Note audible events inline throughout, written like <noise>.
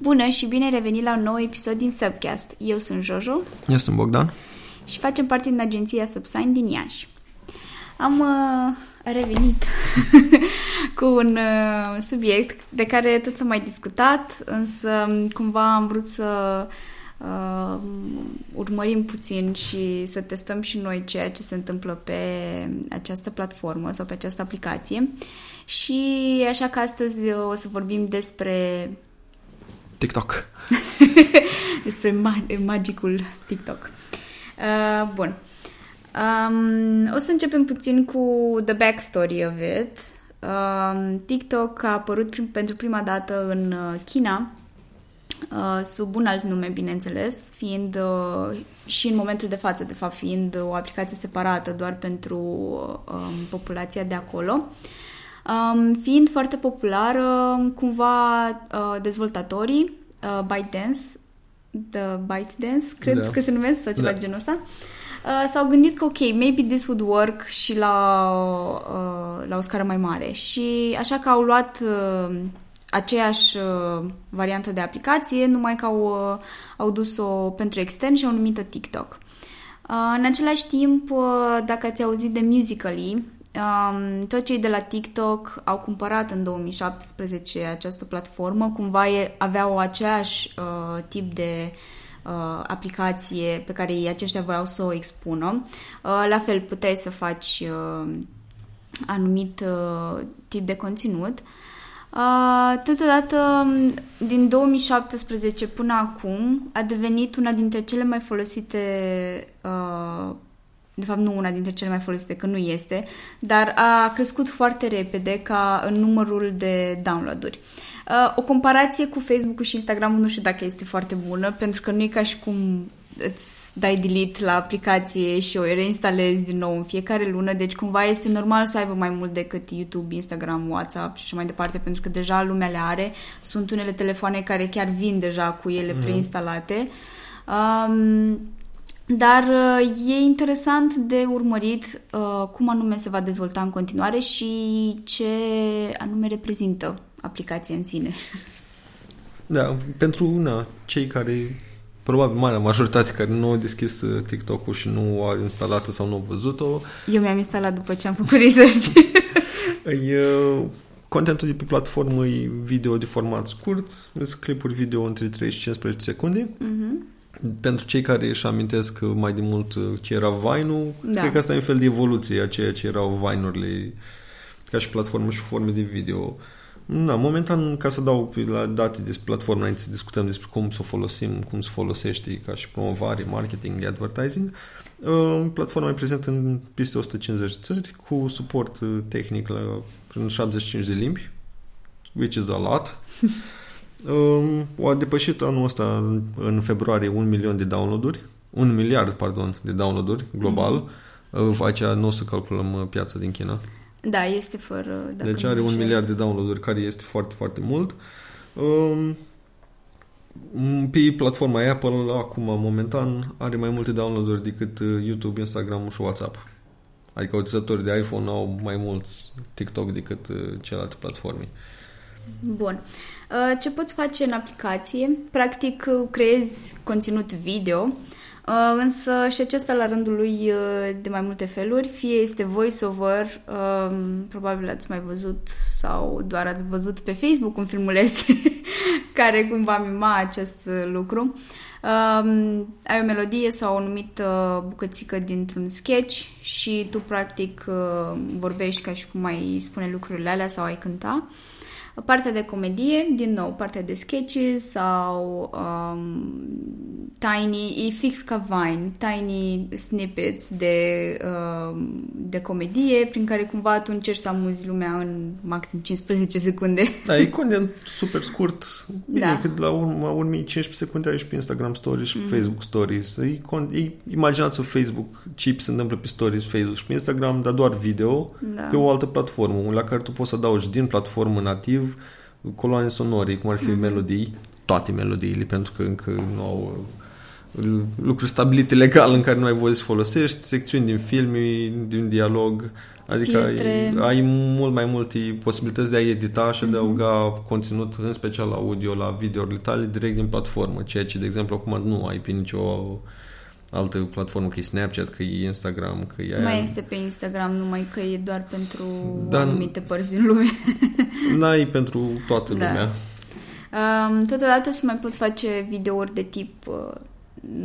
Bună și bine ai revenit la un nou episod din Subcast. Eu sunt Jojo. Eu sunt Bogdan. Și facem parte din agenția Subsign din Iași. Am uh, revenit <laughs> cu un uh, subiect de care toți am mai discutat, însă um, cumva am vrut să uh, urmărim puțin și să testăm și noi ceea ce se întâmplă pe această platformă sau pe această aplicație. Și așa că astăzi o să vorbim despre TikTok. <laughs> despre ma- magicul TikTok. Uh, bun. Um, o să începem puțin cu the backstory of it. Um, TikTok a apărut prim, pentru prima dată în uh, China, uh, sub un alt nume, bineînțeles, fiind uh, și în momentul de față, de fapt, fiind o aplicație separată doar pentru um, populația de acolo. Um, fiind foarte populară, cumva uh, dezvoltatorii, uh, ByteDance, The ByteDance, cred da. că se numesc, sau ceva da. de genul ăsta, uh, s-au gândit că, ok, maybe this would work și la, uh, la o scară mai mare. Și așa că au luat uh, aceeași uh, variantă de aplicație, numai că au, uh, au dus-o pentru extern și au numit-o TikTok. Uh, în același timp, uh, dacă ați auzit de Musical.ly, Um, toți cei de la TikTok au cumpărat în 2017 această platformă, cumva e, aveau aceeași uh, tip de uh, aplicație pe care ei aceștia voiau să o expună. Uh, la fel, puteai să faci uh, anumit uh, tip de conținut. Uh, totodată, din 2017 până acum, a devenit una dintre cele mai folosite uh, de fapt nu una dintre cele mai folosite, că nu este, dar a crescut foarte repede ca în numărul de downloaduri. Uh, o comparație cu Facebook și Instagram nu știu dacă este foarte bună, pentru că nu e ca și cum îți dai delete la aplicație și o reinstalezi din nou în fiecare lună, deci cumva este normal să aibă mai mult decât YouTube, Instagram, WhatsApp și așa mai departe, pentru că deja lumea le are. Sunt unele telefoane care chiar vin deja cu ele mm-hmm. preinstalate. Um, dar uh, e interesant de urmărit uh, cum anume se va dezvolta în continuare și ce anume reprezintă aplicația în sine. <laughs> Da, pentru una, cei care, probabil marea majoritate care nu au deschis uh, TikTok-ul și nu au instalat sau nu au văzut-o. Eu mi-am instalat după ce am făcut research. <laughs> e, contentul de pe platformă e video de format scurt, sunt clipuri video între 3 și 15 secunde. Uh-huh pentru cei care își amintesc mai de mult ce era Vine-ul, da. cred că asta e un fel de evoluție a ceea ce erau Vine-urile ca și platformă și forme de video. Da, momentan, ca să dau la date despre platformă, înainte să discutăm despre cum să o folosim, cum să folosește ca și promovare, marketing, advertising, uh, platforma e prezentă în peste 150 țări, cu suport uh, tehnic la în 75 de limbi, which is a lot. <laughs> Um, a depășit anul ăsta, în, în februarie, un milion de downloaduri, un miliard, pardon, de downloaduri global. Mm-hmm. Aici nu o să calculăm uh, piața din China. Da, este fără... Deci are un miliard de downloaduri, care este foarte, foarte mult. Um, pe platforma Apple, acum, momentan, are mai multe downloaduri decât uh, YouTube, Instagram și WhatsApp. Adică utilizatorii de iPhone au mai mulți TikTok decât uh, celelalte platforme. Bun. Uh, ce poți face în aplicație? Practic, uh, creezi conținut video, uh, însă și acesta la rândul lui de mai multe feluri. Fie este voiceover, um, probabil ați mai văzut sau doar ați văzut pe Facebook un filmuleț <laughs> care cumva mima acest lucru. Um, ai o melodie sau o numită bucățică dintr-un sketch și tu practic vorbești ca și cum ai spune lucrurile alea sau ai cânta. Uh, Partea de comedie, din nou, partea de sketches sau um, tiny, e fix ca Vine, tiny snippets de, um, de comedie prin care cumva tu încerci să amuzi lumea în maxim 15 secunde. <laughs> Da, e content super scurt. Bine, da. cât la urmă, urmii 15 secunde ai și pe Instagram Stories și pe mm. Facebook Stories. E, e, imaginați-vă Facebook, ce se întâmplă pe Stories, Facebook și pe Instagram, dar doar video, da. pe o altă platformă, la care tu poți să adaugi din platformă nativ coloane sonore, cum ar fi mm-hmm. melodii, toate melodiile, pentru că încă nu au lucruri stabilite legal în care nu ai voie să folosești, secțiuni din filme, din dialog, adică ai, ai mult mai multe posibilități de a edita și de a adăuga mm-hmm. conținut, în special audio, la videourile tale direct din platformă, ceea ce, de exemplu, acum nu ai pe nicio altă platformă, că e Snapchat, că e Instagram, că e Mai este pe Instagram, numai că e doar pentru Dar anumite părți din lume. <laughs> N-ai pentru toată da. lumea. Um, totodată se mai pot face videouri de tip uh,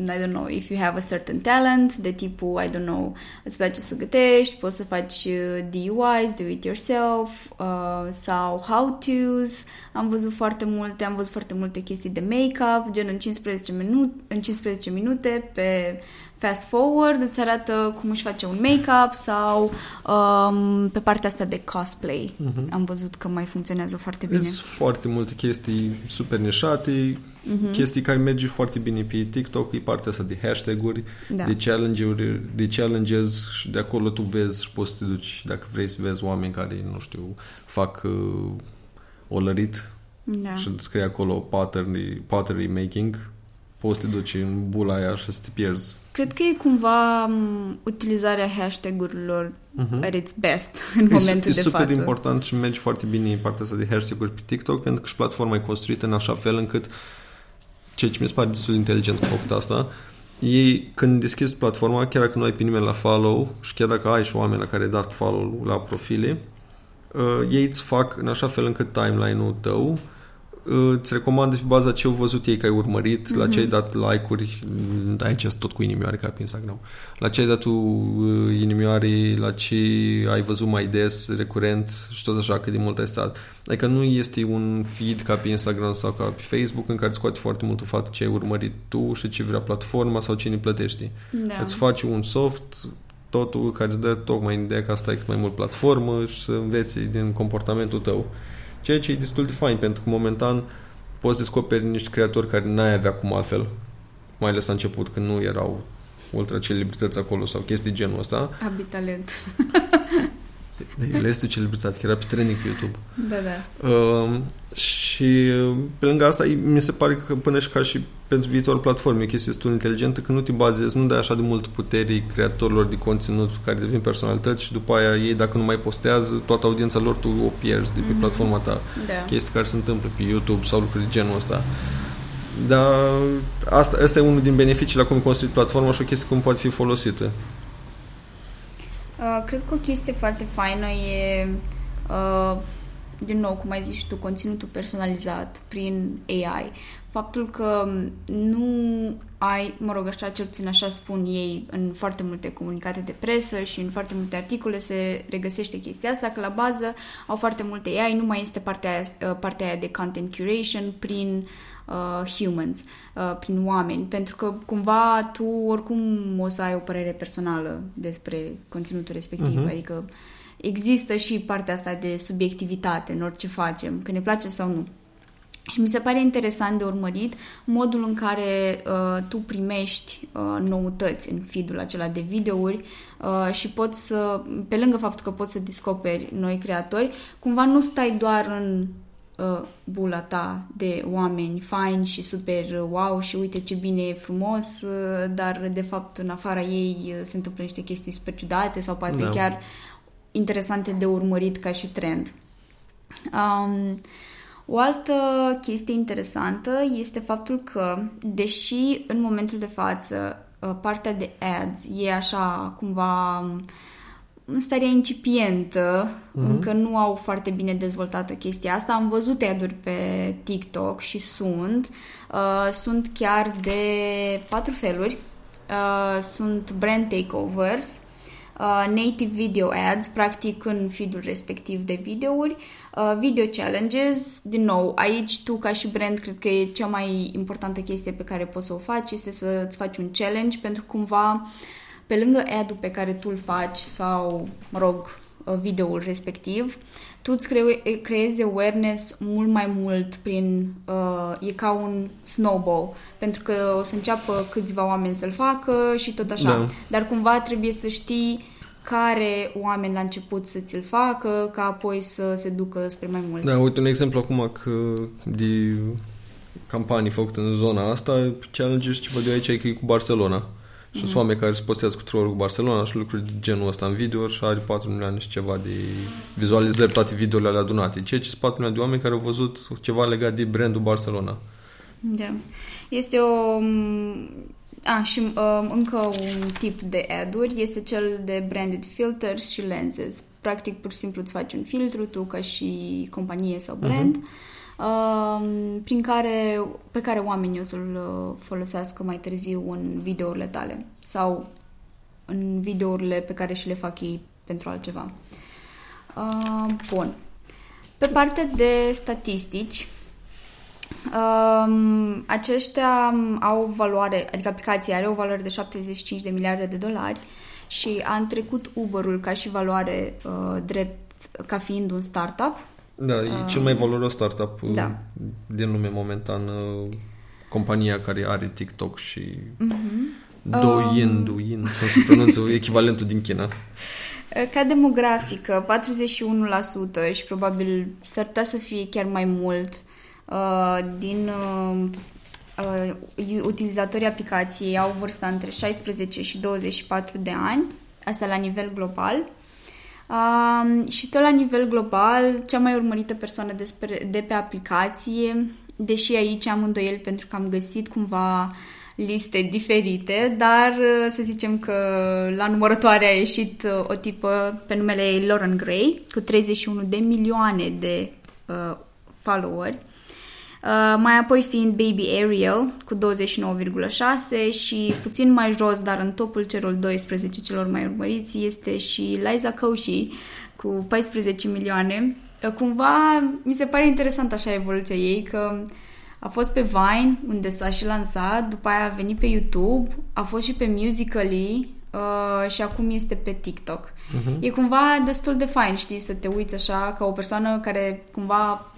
I don't know, if you have a certain talent, de tipul, I don't know, îți place să gătești, poți să faci uh, DIYs, do it yourself, uh, sau how-tos. Am văzut foarte multe, am văzut foarte multe chestii de make-up, gen în 15, minute, în 15 minute pe fast forward îți arată cum își face un make-up sau um, pe partea asta de cosplay. Uh-huh. Am văzut că mai funcționează foarte bine. Sunt foarte multe chestii super nișate, uh-huh. chestii care merge foarte bine pe TikTok, e partea asta de hashtag-uri, da. de challenge-uri, de challenges și de acolo tu vezi și poți să te duci dacă vrei să vezi oameni care, nu știu, fac uh, olărit da. și scrie acolo pottery, pottery making poți să te duci în bula aia și să te pierzi. Cred că e cumva utilizarea hashtag-urilor uh-huh. at its best <laughs> în e, momentul e de super față. important și merge foarte bine în partea asta de hashtag-uri pe TikTok pentru că și platforma e construită în așa fel încât ceea ce mi se pare destul de inteligent cu făcut asta ei, când deschizi platforma, chiar dacă nu ai pe nimeni la follow și chiar dacă ai și oameni la care ai dat follow la profile, uh, ei îți fac în așa fel încât timeline-ul tău îți recomandă pe baza ce au văzut ei că ai urmărit, mm-hmm. la ce ai dat like-uri, aici tot cu inimioare ca pe Instagram, la ce ai dat tu uh, inimioare, la ce ai văzut mai des, recurent și tot așa, cât de mult ai stat. Adică nu este un feed ca pe Instagram sau ca pe Facebook în care scoate foarte mult fapt ce ai urmărit tu și ce vrea platforma sau cine plătești. Da. Îți faci un soft totul care îți dă tocmai ideea că asta e mai mult platformă și să înveți din comportamentul tău. Ceea ce e destul de fain, pentru că momentan poți descoperi niște creatori care n-ai avea cum altfel, mai ales la început, când nu erau ultra celebrități acolo sau chestii genul ăsta. Abi talent. <laughs> El este o celebritate, era pe trending pe YouTube. Da, da. Uh, și pe lângă asta, mi se pare că până și ca și pentru viitor platforme, chestia destul inteligentă, că nu te bazezi, nu dai așa de mult putere creatorilor de conținut care devin personalități și după aia ei, dacă nu mai postează, toată audiența lor tu o pierzi de pe mm-hmm. platforma ta. Da. Chestii care se întâmplă pe YouTube sau lucruri de genul ăsta. Dar asta, asta e unul din beneficiile la cum e construit platforma și o chestie cum poate fi folosită. Uh, cred că o chestie foarte faină e, uh, din nou, cum ai zis tu, conținutul personalizat prin AI. Faptul că nu ai, mă rog, așa cel puțin așa spun ei în foarte multe comunicate de presă și în foarte multe articole se regăsește chestia asta, că la bază au foarte multe AI, nu mai este partea aia, uh, partea aia de content curation prin uh, uh, humans, uh, prin oameni, pentru că cumva tu oricum o să ai o părere personală despre conținutul respectiv, uh-huh. adică există și partea asta de subiectivitate în orice facem, că ne place sau nu. Și mi se pare interesant de urmărit modul în care uh, tu primești uh, noutăți în feed-ul acela de videouri uh, și poți să, pe lângă faptul că poți să descoperi noi creatori, cumva nu stai doar în uh, bula ta de oameni faini și super wow și uite ce bine e frumos, uh, dar de fapt în afara ei uh, se întâmplă niște chestii super ciudate sau poate da. chiar interesante de urmărit ca și trend. Um, o altă chestie interesantă este faptul că, deși în momentul de față uh, partea de ads e așa cumva în stare incipientă, mm-hmm. încă nu au foarte bine dezvoltată chestia asta. Am văzut ad pe TikTok și sunt. Uh, sunt chiar de patru feluri. Uh, sunt brand takeovers, uh, native video ads, practic în feed-ul respectiv de videouri, uh, video challenges, din nou, aici tu ca și brand cred că e cea mai importantă chestie pe care poți să o faci, este să-ți faci un challenge pentru cumva uh, pe lângă ad pe care tu îl faci sau, mă rog, uh, videoul respectiv, tu îți cre- creezi awareness mult mai mult prin, uh, e ca un snowball, pentru că o să înceapă câțiva oameni să-l facă și tot așa. Da. Dar cumva trebuie să știi care oameni la început să ți-l facă, ca apoi să se ducă spre mai mulți. Da, uite un exemplu acum că de campanii făcute în zona asta, challenge ce văd eu aici e că e cu Barcelona. Și mm-hmm. sunt oameni care se postează cu troll cu Barcelona și lucruri de genul ăsta în video și are 4 milioane și ceva de vizualizări, toate videourile alea adunate. Ceea ce sunt 4 milioane de oameni care au văzut ceva legat de brandul Barcelona. Da. Este o... A, și uh, încă un tip de ad-uri este cel de branded filters și lenses. Practic, pur și simplu îți faci un filtru tu ca și companie sau brand uh-huh prin care, pe care oamenii o să-l uh, folosească mai târziu în videourile tale sau în videourile pe care și le fac ei pentru altceva. Uh, bun. Pe partea de statistici, um, aceștia au valoare, adică aplicația are o valoare de 75 de miliarde de dolari și a întrecut Uber-ul ca și valoare uh, drept ca fiind un startup da, e uh, cel mai valoros startup uh, da. din lume momentan, uh, compania care are TikTok și uh-huh. Douyin, um... Douyin, cum se pronunță, <laughs> echivalentul din China. Ca demografică, 41% și probabil s-ar putea să fie chiar mai mult uh, din uh, uh, utilizatorii aplicației au vârsta între 16 și 24 de ani, asta la nivel global. Um, și tot la nivel global, cea mai urmărită persoană despre, de pe aplicație, deși aici am îndoieli pentru că am găsit cumva liste diferite, dar să zicem că la numărătoare a ieșit o tipă pe numele ei Lauren Gray, cu 31 de milioane de uh, followeri. Uh, mai apoi fiind Baby Ariel cu 29,6 și puțin mai jos, dar în topul celor 12 celor mai urmăriți este și Liza Koshy cu 14 milioane. Uh, cumva mi se pare interesant așa evoluția ei că a fost pe Vine unde s-a și lansat, după aia a venit pe YouTube, a fost și pe Musical.ly uh, și acum este pe TikTok. Uh-huh. E cumva destul de fain, știi, să te uiți așa ca o persoană care cumva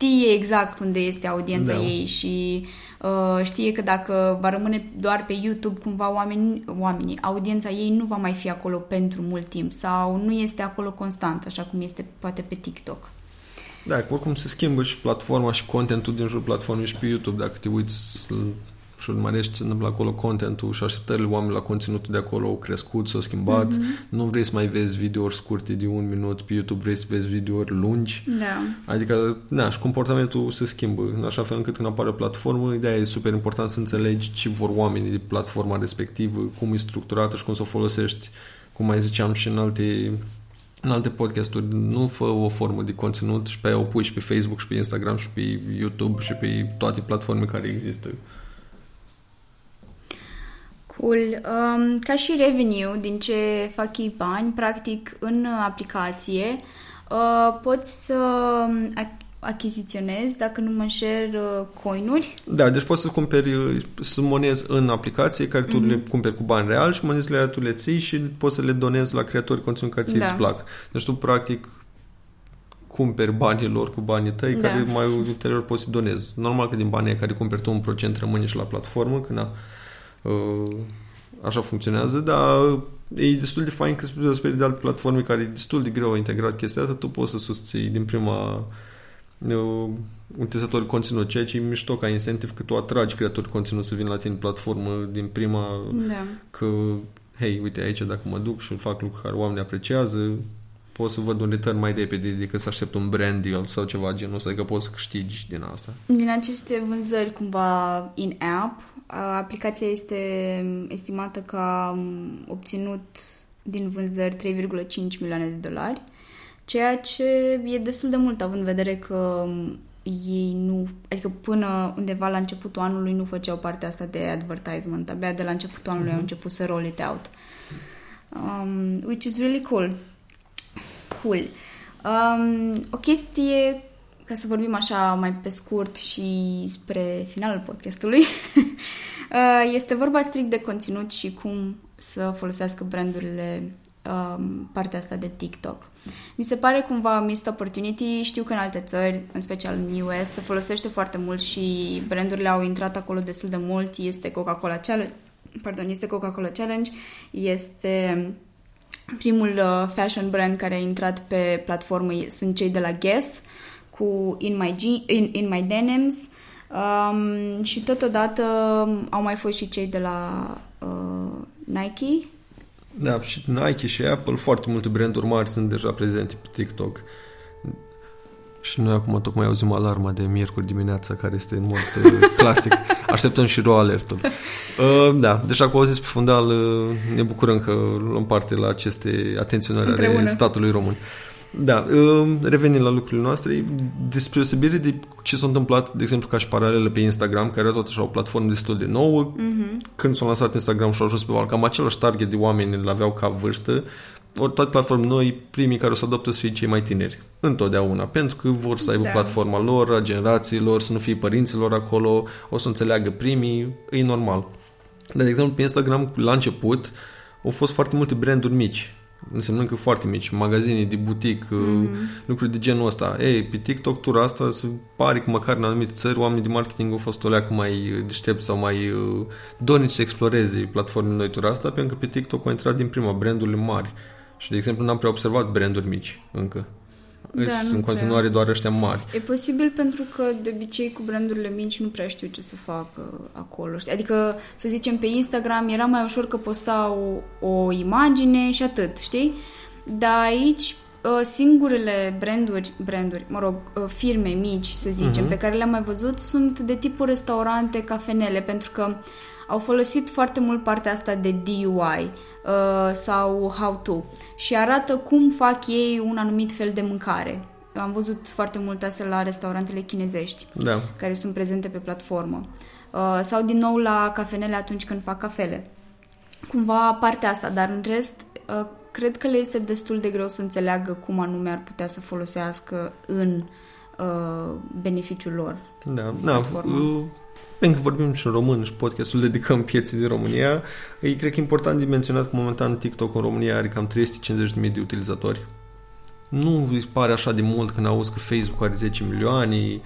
știe exact unde este audiența da. ei și uh, știe că dacă va rămâne doar pe YouTube, cumva oamenii, oamenii, audiența ei nu va mai fi acolo pentru mult timp sau nu este acolo constant, așa cum este poate pe TikTok. Da, oricum se schimbă și platforma și contentul din jurul platformei și pe YouTube. Dacă te uiți și urmărești ce se întâmplă acolo, contentul și așteptările oamenilor la conținutul de acolo au crescut, s-au schimbat. Mm-hmm. Nu vrei să mai vezi videouri scurte de un minut pe YouTube, vrei să vezi videouri lungi. Da. Adică, da, și comportamentul se schimbă în așa fel încât când apare o platformă, ideea e super important să înțelegi ce vor oamenii de platforma respectivă, cum e structurată și cum să o folosești, cum mai ziceam și în alte în alte podcasturi, nu fă o formă de conținut și pe aia o pui și pe Facebook și pe Instagram și pe YouTube și pe toate platformele care există. Cool. Um, ca și revenue, din ce fac ei bani, practic în aplicație, uh, poți să achiziționezi, dacă nu mă înșer, uh, coinuri. Da, deci poți să cumperi, uh, să monezi în aplicație care tu mm-hmm. le cumperi cu bani real și monezile tu le ții și poți să le donezi la creatori conținut care ți da. îți plac. Deci tu practic cumperi banii lor cu banii tăi, da. care mai ulterior poți să donezi. Normal că din banii care cumperi tu un procent rămâne și la platformă, când a, Uh, așa funcționează, dar e destul de fain că se de alte platforme care e destul de greu integrat chestia asta, tu poți să susții din prima uh, utilizatori conținut, ceea ce e mișto ca incentiv că tu atragi creatori conținut să vină la tine platformă din prima da. că hei, uite aici dacă mă duc și fac lucruri care oamenii apreciază, pot să văd un return mai repede decât să aștept un brand deal sau ceva genul ăsta, adică poți să câștigi din asta. Din aceste vânzări cumva in-app, aplicația este estimată că a obținut din vânzări 3,5 milioane de dolari, ceea ce e destul de mult, având în vedere că ei nu, adică până undeva la începutul anului nu făceau partea asta de advertisement, abia de la începutul anului mm-hmm. au început să roll it out. Um, which is really cool. Cool. Um, o chestie, ca să vorbim așa mai pe scurt și spre finalul podcastului, <laughs> uh, este vorba strict de conținut și cum să folosească brandurile um, partea asta de TikTok. Mi se pare cumva missed opportunity. Știu că în alte țări, în special în US, se folosește foarte mult și brandurile au intrat acolo destul de mult. Este Coca-Cola Challenge, pardon, este Coca-Cola Challenge, este primul uh, fashion brand care a intrat pe platformă sunt cei de la Guess, cu In My, G- in, in My Denims um, și totodată au mai fost și cei de la uh, Nike. Da, și Nike și Apple, foarte multe branduri mari sunt deja prezente pe TikTok. Și noi acum tocmai auzim alarma de miercuri dimineața, care este în mod uh, clasic. <laughs> Așteptăm și ro alertul. Uh, da, deja cu zis pe fundal uh, ne bucurăm că luăm parte la aceste atenționări ale statului român. Da, uh, revenind la lucrurile noastre, despre osebire de ce s-a întâmplat, de exemplu, ca și paralele pe Instagram, care tot așa o platformă destul de nouă, uh-huh. când s-a lansat Instagram și au ajuns pe val, cam același target de oameni îl aveau ca vârstă, ori toate platforme noi, primii care o să adoptă să fie cei mai tineri. Întotdeauna. Pentru că vor să aibă da. platforma lor, a generațiilor, să nu fie părinților acolo, o să înțeleagă primii, e normal. Dar, de exemplu, pe Instagram, la început, au fost foarte multe branduri mici însemnând că foarte mici, magazine de butic, mm. lucruri de genul ăsta. Ei, pe TikTok tura asta se pare că măcar în anumite țări oamenii de marketing au fost o leacă mai deștepți sau mai uh, dornici să exploreze platformele noi tura asta, pentru că pe TikTok au intrat din prima brandurile mari. Și, de exemplu, n-am prea observat branduri mici încă. Da, sunt în continuare prea. doar ăștia mari. E posibil pentru că de obicei cu brandurile mici nu prea știu ce să facă acolo. Adică, să zicem, pe Instagram era mai ușor că postau o imagine și atât, știi? Dar aici ă, singurele branduri, branduri, mă rog, ă, firme mici, să zicem, uh-huh. pe care le-am mai văzut sunt de tipul restaurante, cafenele, pentru că au folosit foarte mult partea asta de DIY uh, sau how-to și arată cum fac ei un anumit fel de mâncare. Am văzut foarte mult astea la restaurantele chinezești da. care sunt prezente pe platformă. Uh, sau din nou la cafenele atunci când fac cafele. Cumva partea asta, dar în rest uh, cred că le este destul de greu să înțeleagă cum anume ar putea să folosească în uh, beneficiul lor. Da, da. Pentru că vorbim și în român și podcastul dedicăm pieții din România, e cred că important de menționat că momentan TikTok în România are cam 350.000 de utilizatori. Nu îi pare așa de mult când auzi că Facebook are 10 milioane,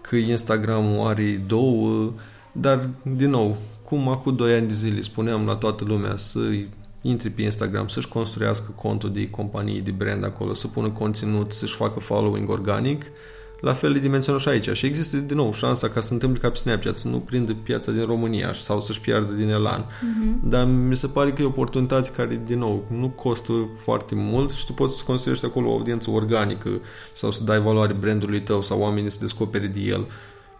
că Instagram are 2, dar, din nou, cum acum 2 ani de zile spuneam la toată lumea să intri pe Instagram, să-și construiască contul de companii, de brand acolo, să pună conținut, să-și facă following organic, la fel e dimensionat și aici. Și există, din nou, șansa ca să întâmple ca pe Snapchat, să nu prindă piața din România sau să-și piardă din elan. Uh-huh. Dar mi se pare că e o oportunitate care, din nou, nu costă foarte mult și tu poți să construiești acolo o audiență organică sau să dai valoare brandului tău sau oamenii să descopere de el.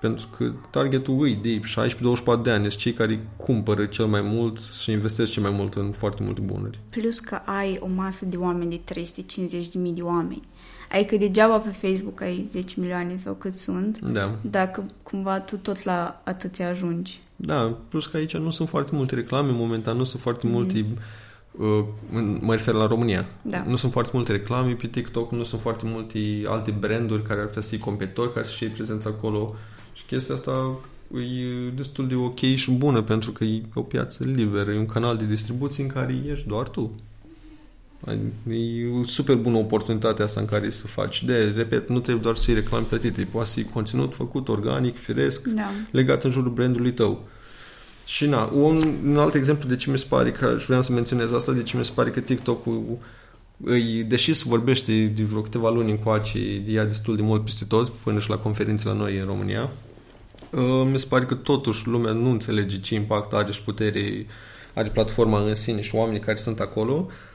Pentru că targetul îi de 16-24 de ani sunt cei care cumpără cel mai mult și investesc cel mai mult în foarte multe bunuri. Plus că ai o masă de oameni de 350.000 de oameni Adică degeaba pe Facebook ai 10 milioane sau cât sunt, da. dacă cumva tu tot la atâția ajungi. Da, plus că aici nu sunt foarte multe reclame, momentan nu sunt foarte mm. multe uh, mă refer la România. Da. Nu sunt foarte multe reclame pe TikTok, nu sunt foarte multe alte branduri care ar putea să fie competitori, care să-și iei prezență acolo și chestia asta e destul de ok și bună pentru că e o piață liberă, e un canal de distribuție în care ești doar tu. E o super bună oportunitate asta în care să faci. De, repet, nu trebuie doar să fie reclame plătite, poate să fie conținut făcut organic, firesc, da. legat în jurul brandului tău. Și na, un, un alt exemplu de ce mi se pare că aș vrea să menționez asta, de ce mi se pare că TikTok-ul îi, deși se vorbește de vreo câteva luni încoace, ia destul de mult peste tot, până și la conferințe la noi în România, uh, mi se pare că totuși lumea nu înțelege ce impact are și putere are platforma în sine și oamenii care sunt acolo, Uh,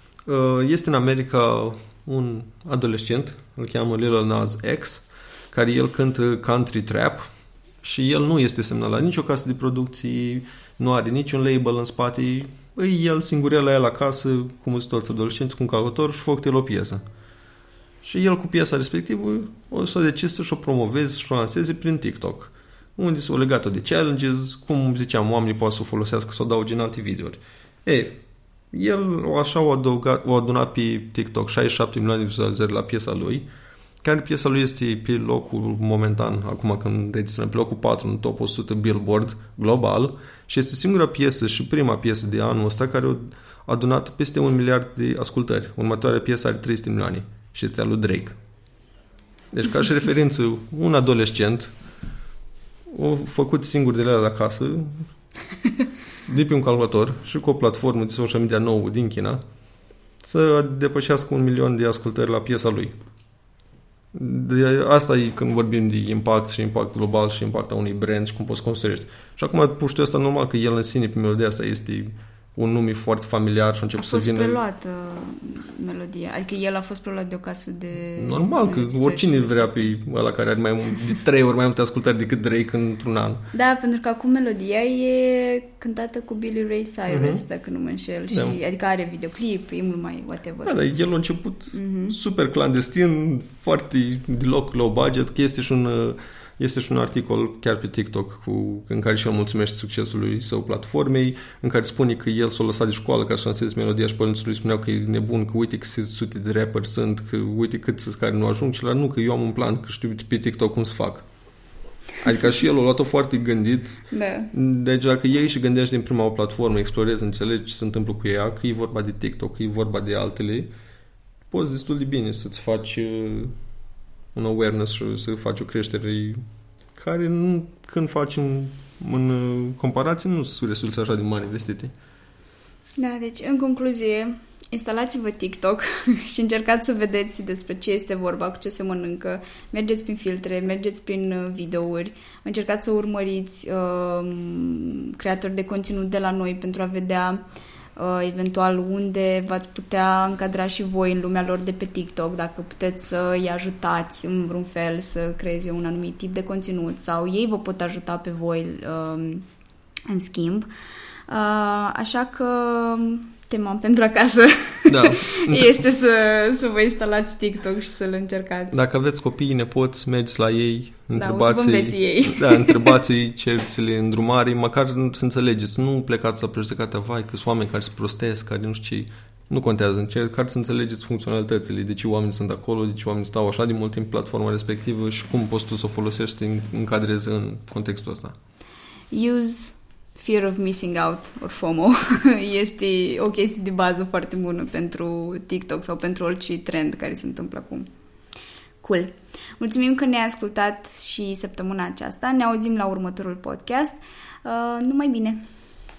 este în America un adolescent, îl cheamă Lil Nas X, care el cântă country trap și el nu este semnat la nicio casă de producții, nu are niciun label în spate, îi el singurel la el acasă, cum sunt toți adolescenți, cu un calculator și făcut el o piesă. Și el cu piesa respectivă o să decis să-și o promoveze și o lanseze prin TikTok, unde s-au legat de challenges, cum ziceam, oamenii pot să o folosească, să o dau în alte videouri. Ei, el așa o, adăugat, o adunat pe TikTok 67 milioane de vizualizări la piesa lui, care piesa lui este pe locul momentan, acum când registrăm, pe locul 4 în top 100 Billboard global și este singura piesă și prima piesă de anul ăsta care a adunat peste un miliard de ascultări. Următoarea piesă are 300 milioane și este a lui Drake. Deci, ca și <laughs> referință, un adolescent a făcut singur de la acasă <laughs> de pe un calculator și cu o platformă de social media nouă din China să depășească un milion de ascultări la piesa lui. De asta e când vorbim de impact și impact global și impactul unui brand și cum poți construiești. Și acum puștiu ăsta normal că el în sine pe melodia asta este un nume foarte familiar și a început A să fost vină... preluată melodia. Adică el a fost preluat de o casă de... Normal că de oricine research. vrea pe ăla care are mai mult, de trei ori mai multe ascultări decât Drake într-un an. Da, pentru că acum melodia e cântată cu Billy Ray Cyrus, Mhm. dacă nu mă înșel. Și, Da. Adică are videoclip, e mult mai whatever. Da, dar el a început Mhm. super clandestin, foarte deloc low budget, că este și un, uh, este și un articol chiar pe TikTok cu, în care și el mulțumește succesului său platformei, în care spune că el s-a lăsat de școală ca să lanseze melodia și părinții lui spuneau că e nebun, că uite câte sute de rapperi sunt, că uite cât sunt care nu ajung și la nu, că eu am un plan, că știu pe TikTok cum să fac. Adică și el a luat-o foarte gândit Da. deci dacă iei și gândești din prima o platformă, explorezi, înțelegi ce se întâmplă cu ea, că e vorba de TikTok, că e vorba de altele, poți destul de bine să-ți faci uh, un awareness și să faci o creștere care nu, când faci în, în uh, comparație nu sunt resurse așa de mari investite. Da, deci, în concluzie, instalați-vă TikTok <laughs> și încercați să vedeți despre ce este vorba, cu ce se mănâncă, mergeți prin filtre, mergeți prin uh, videouri, încercați să urmăriți uh, creatori de conținut de la noi pentru a vedea uh, eventual unde v-ați putea încadra și voi în lumea lor de pe TikTok, dacă puteți să îi ajutați în vreun fel să creeze un anumit tip de conținut sau ei vă pot ajuta pe voi uh, în schimb. Uh, așa că tema pentru acasă Da. <laughs> este să, să vă instalați TikTok și să-l încercați. Dacă aveți copii, nepoți, mergeți la ei, Da, o să vă întrebați-i, înveți ei. <laughs> da, întrebați-i, cereți-le îndrumare, măcar să înțelegeți. Nu plecați la prejudecată, vai, că sunt oameni care se prostesc, care nu știu ce. Nu contează, încercați să înțelegeți funcționalitățile, de ce oamenii sunt acolo, de ce oamenii stau așa de mult timp pe platforma respectivă și cum poți tu să o folosești, să te încadrezi în contextul ăsta. Use fear of missing out, or FOMO. <laughs> este o chestie de bază foarte bună pentru TikTok sau pentru orice trend care se întâmplă acum. Cool. Mulțumim că ne-ai ascultat și săptămâna aceasta. Ne auzim la următorul podcast. Uh, numai bine!